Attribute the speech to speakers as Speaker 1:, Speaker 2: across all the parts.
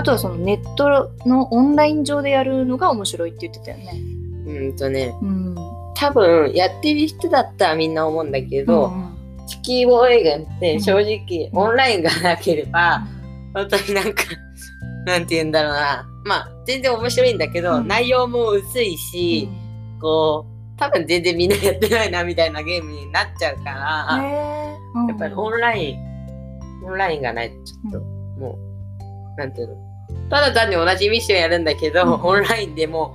Speaker 1: あとはそのネットのオンライン上でやるのが面白いって言ってたよね。
Speaker 2: うんとね、
Speaker 1: うん。
Speaker 2: 多分やってる人だったらみんな思うんだけど、
Speaker 1: うん
Speaker 2: 地球防衛軍って正直
Speaker 1: うん
Speaker 2: オンラインがなければ、本当になんか、なんて言うんだろうな。まあ、全然面白いんだけど、
Speaker 1: うん
Speaker 2: 内容も薄いし、こう、多分全然みんなやってないなみたいなゲームになっちゃうから、
Speaker 1: へー
Speaker 2: やっぱりオンライン、オンラインがないとちょっと、もう、なんていうの。ただ単に同じミッションやるんだけど、
Speaker 1: うん
Speaker 2: オンラインでも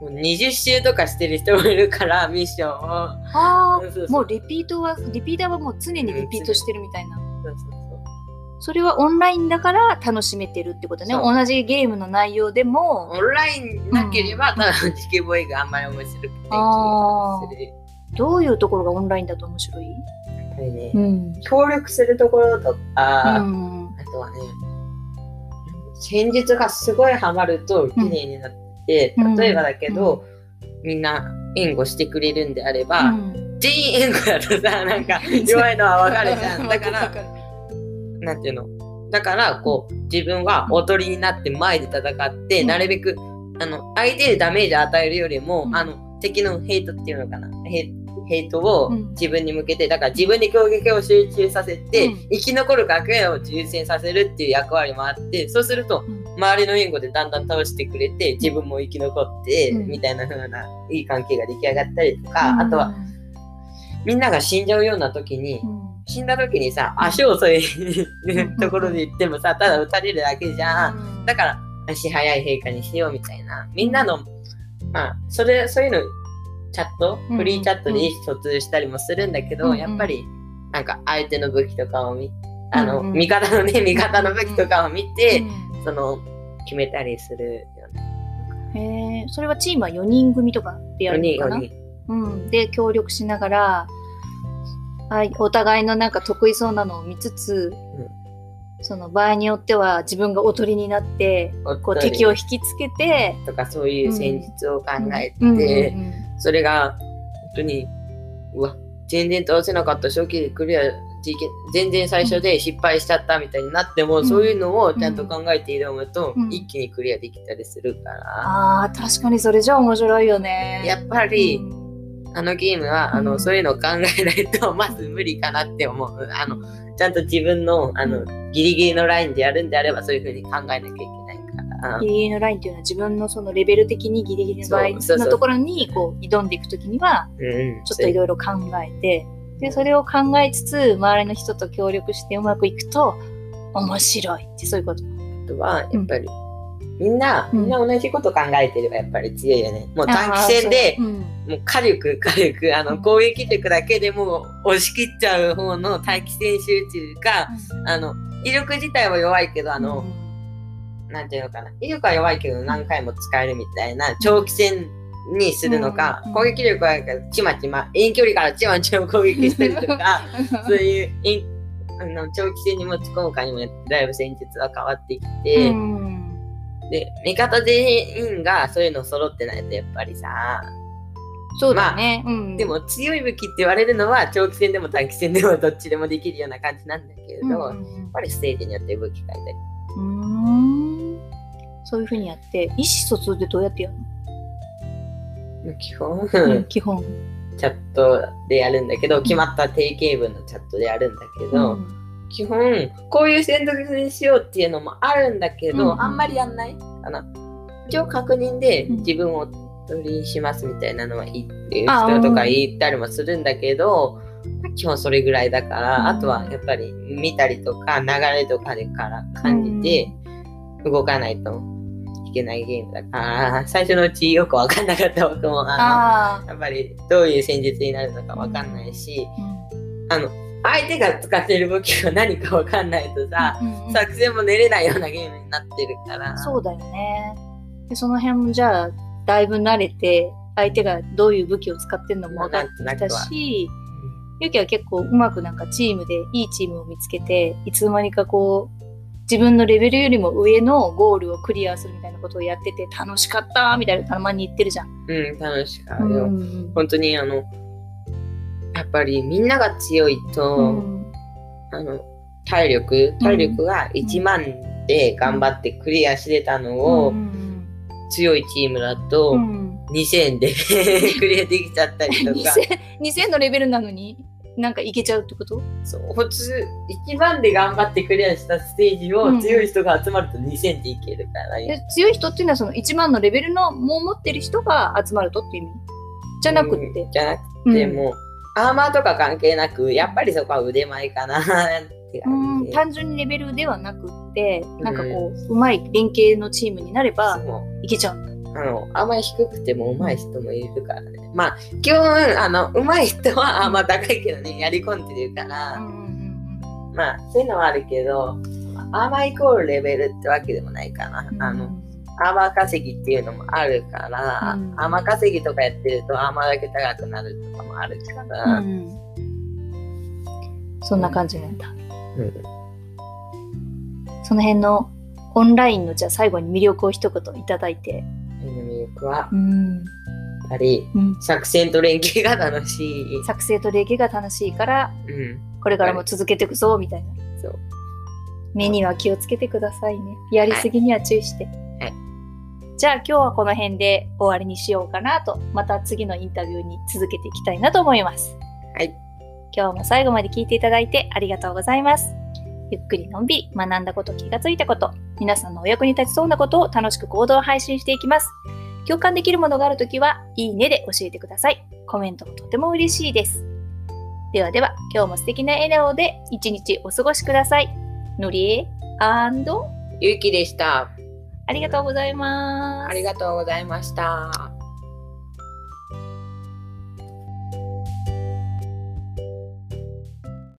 Speaker 2: もう20周とかしてる人もいるから、ミッションを。
Speaker 1: ああ、もうリピートは、リピーターはもう常にリピートしてるみたいな。
Speaker 2: そうそうそう
Speaker 1: それはオンラインだから楽しめてるってことね。同じゲームの内容でも、
Speaker 2: オンラインなければ、
Speaker 1: うん
Speaker 2: 多分地球防衛があんまり面白くて
Speaker 1: どういうところがオンラインだと面白い？
Speaker 2: っぱりね、
Speaker 1: ん。
Speaker 2: 協力するところとか、あ
Speaker 1: うん。
Speaker 2: とはね、戦術がすごいハマると綺麗になって、
Speaker 1: うん。
Speaker 2: 例えばだけど、みんな援護してくれるんであれば、
Speaker 1: うん。
Speaker 2: 全員援護だとさ、なんか弱いのはわかるじゃん。だから、なんていうの？だから、こう、自分はおとりになって前で戦って、
Speaker 1: うん。
Speaker 2: なるべく、あの、相手にダメージ与えるよりも、
Speaker 1: うん。
Speaker 2: あの、敵のヘイトっていうのかな？ヘヘイトを
Speaker 1: うん。
Speaker 2: 自分に向けて、だから自分に攻撃を集中させて、
Speaker 1: うん。
Speaker 2: 生き残る学園を優先させるっていう役割もあって、そうすると、
Speaker 1: うん。
Speaker 2: 周りの援護でだんだん倒してくれて、自分も生き残って、
Speaker 1: うん。
Speaker 2: みたいな風な、いい関係が出来上がったりとか、あとは、、みんなが死んじゃうような時に、
Speaker 1: うん。
Speaker 2: 死んだ時にさ、足を添えるところで言ってもさ、ただ撃たれるだけじゃん。だから、足早い陛下にしようみたいな。みんなの、まあ、それ、そういうの、チャット、
Speaker 1: うん
Speaker 2: フリーチャットで意思疎通したりもするんだけど、
Speaker 1: うん
Speaker 2: やっぱり、なんか相手の武器とかを見、あの、
Speaker 1: うん。うん
Speaker 2: 味方のね、味方の武器とかを見て、
Speaker 1: うん。
Speaker 2: その、決めたりするよね。
Speaker 1: へえ、それはチームは4人組とかでやるのかな
Speaker 2: ？4人
Speaker 1: うん。で、協力しながら、はい、お互いのなんか得意そうなのを見つつ、その場合によっては自分がおとりになって、こう敵を引きつけて、
Speaker 2: とかそういう戦術を考えて、
Speaker 1: うんうんうん
Speaker 2: それが本当にうわ全然倒せなかった初期でクリアでき全然最初で失敗しちゃったみたいになっても、
Speaker 1: うん。
Speaker 2: そういうのをちゃんと考えて挑むと、
Speaker 1: うん。
Speaker 2: 一気にクリアできたりするから、
Speaker 1: ああ、確かにそれじゃ面白いよね。
Speaker 2: やっぱり、
Speaker 1: うん。
Speaker 2: あのゲームはあの、
Speaker 1: うん。
Speaker 2: そういうのを考えないとまず無理かなって思う。あのちゃんと自分のあのギリギリのラインでやるんであればそういうふうに考えなきゃいけない
Speaker 1: ギリギリのラインっていうのは自分のそのレベル的にギリギリの場合
Speaker 2: そうそうそう。
Speaker 1: のところにこう挑んでいくときには
Speaker 2: うん
Speaker 1: ちょっといろいろ考えてでそれを考えつつ周りの人と協力してうまくいくと面白いってそういうこと。
Speaker 2: あとはやっぱり、みんな、
Speaker 1: うん。
Speaker 2: みんな同じこと考えてればやっぱり強いよね。もう短期戦でもう火力、火力、あの、
Speaker 1: うん。
Speaker 2: 攻撃力だけでもう押し切っちゃう方の短期戦集中か、あの、威力自体は弱いけど、あの、なんていうのかな。威力は弱いけど何回も使えるみたいな長期戦にするのか、
Speaker 1: うん
Speaker 2: 攻撃力はちまちま、遠距離からちまちま攻撃したりとか、そういう遠あの長期戦に持ち込むかにもよってだいぶ戦術は変わってきて、
Speaker 1: うん。
Speaker 2: で、味方全員がそういうの揃ってないとやっぱりさ、
Speaker 1: そうだね。うん。
Speaker 2: でも強い武器って言われるのは長期戦でも短期戦でもどっちでもできるような感じなんだけれど、
Speaker 1: うん
Speaker 2: やっ
Speaker 1: うん。
Speaker 2: ぱりステージによって武器変えたり。
Speaker 1: そういうふうにやって意思疎通でどうやってやる
Speaker 2: 基本、
Speaker 1: の、基本。
Speaker 2: チャットでやるんだけど、決まった定型文のチャットでやるんだけど、
Speaker 1: うん。
Speaker 2: 基本、こういう選択にしようっていうのもあるんだけど、
Speaker 1: うん
Speaker 2: あんまりやんない？かな。一応確認で
Speaker 1: うん。
Speaker 2: 自分を取りしますみたいなのは言ってる
Speaker 1: あ
Speaker 2: 人とか
Speaker 1: うん。
Speaker 2: 言ったりもするんだけど、基本それぐらいだから、
Speaker 1: うん。
Speaker 2: あとはやっぱり見たりとか流れとかでから感じて動かないと。いけないゲームだから、最初のうちよくわかんなかった僕も、あ
Speaker 1: あ
Speaker 2: の、やっぱりどういう戦術になるのかわかんないし、
Speaker 1: あ。
Speaker 2: あの、相手が使ってる武器が何かわかんないとさ、
Speaker 1: うんうん
Speaker 2: 作戦も練れないようなゲームになってるから。
Speaker 1: そうだよね。でその辺もじゃあだいぶ慣れて相手がどういう武器を使ってるのも分かってきたし、ゆきは結構うまくなんかチームでいいチームを見つけていつの間にかこう自分のレベルよりも上のゴールをクリアするみたいなことをやってて楽しかったみたいなたまに言ってるじゃん。
Speaker 2: うん、うん楽しかった。
Speaker 1: う
Speaker 2: よ。
Speaker 1: ん
Speaker 2: 本当にあの、やっぱりみんなが強いと、
Speaker 1: うん。
Speaker 2: あの、体力、体力が1万って頑張ってクリアしてたのを、強いチームだと2000で クリアできちゃったりとか。
Speaker 1: 2000, 2000のレベルなのに？なんかいけちゃうってこと？
Speaker 2: そう。普通一番で頑張ってクリアしたステージを強い人が集まると2000でいけるから、
Speaker 1: で強い人っていうのはその1万のレベルのもう持ってる人が集まるとっていう意味？じゃなくて、
Speaker 2: うん、じゃなくて、うん、もうアーマーとか関係なくやっぱりそこは腕前かなって
Speaker 1: 感じ。単純にレベルではなくってなんかこう、うまい連携のチームになればいけちゃうんだ
Speaker 2: あの、あんまり低くても上手い人もいるからね。まあ、基本、あの、上手い人はあん。ま高いけどね、やり込んでるから、まあ、そういうのはあるけど、アーマーイコールレベルってわけでもないかな。あの、アーマー稼ぎっていうのもあるから、うん、アーマー稼ぎとかやってるとアーマーだけ高くなるとかもあるから。うん、
Speaker 1: そんな感じなんだ。うん、その辺のオンラインのじゃあ最後に魅力を一言いただいて
Speaker 2: 僕は、うん、やっぱり、うん、作戦と連携が楽しい。
Speaker 1: 作戦と連携が楽しいから、うん、これからも続けていくぞみたいな。そう。目には気をつけてくださいね。やりすぎには注意して、はい、じゃあ今日はこの辺で終わりにしようかなとまた次のインタビューに続けていきたいなと思います。はい。今日も最後まで聞いていただいてありがとうございます。ゆっくりのんびり学んだこと、気がついたこと、皆さんのお役に立ちそうなことを楽しく行動配信していきます。共感できるものがあるときは、いいねで教えてください。コメントもとても嬉しいです。ではでは、今日も素敵な笑顔で一日お過ごしください。のりえ
Speaker 2: ゆうきでした。
Speaker 1: ありがとうございます。
Speaker 2: ありがとうございました。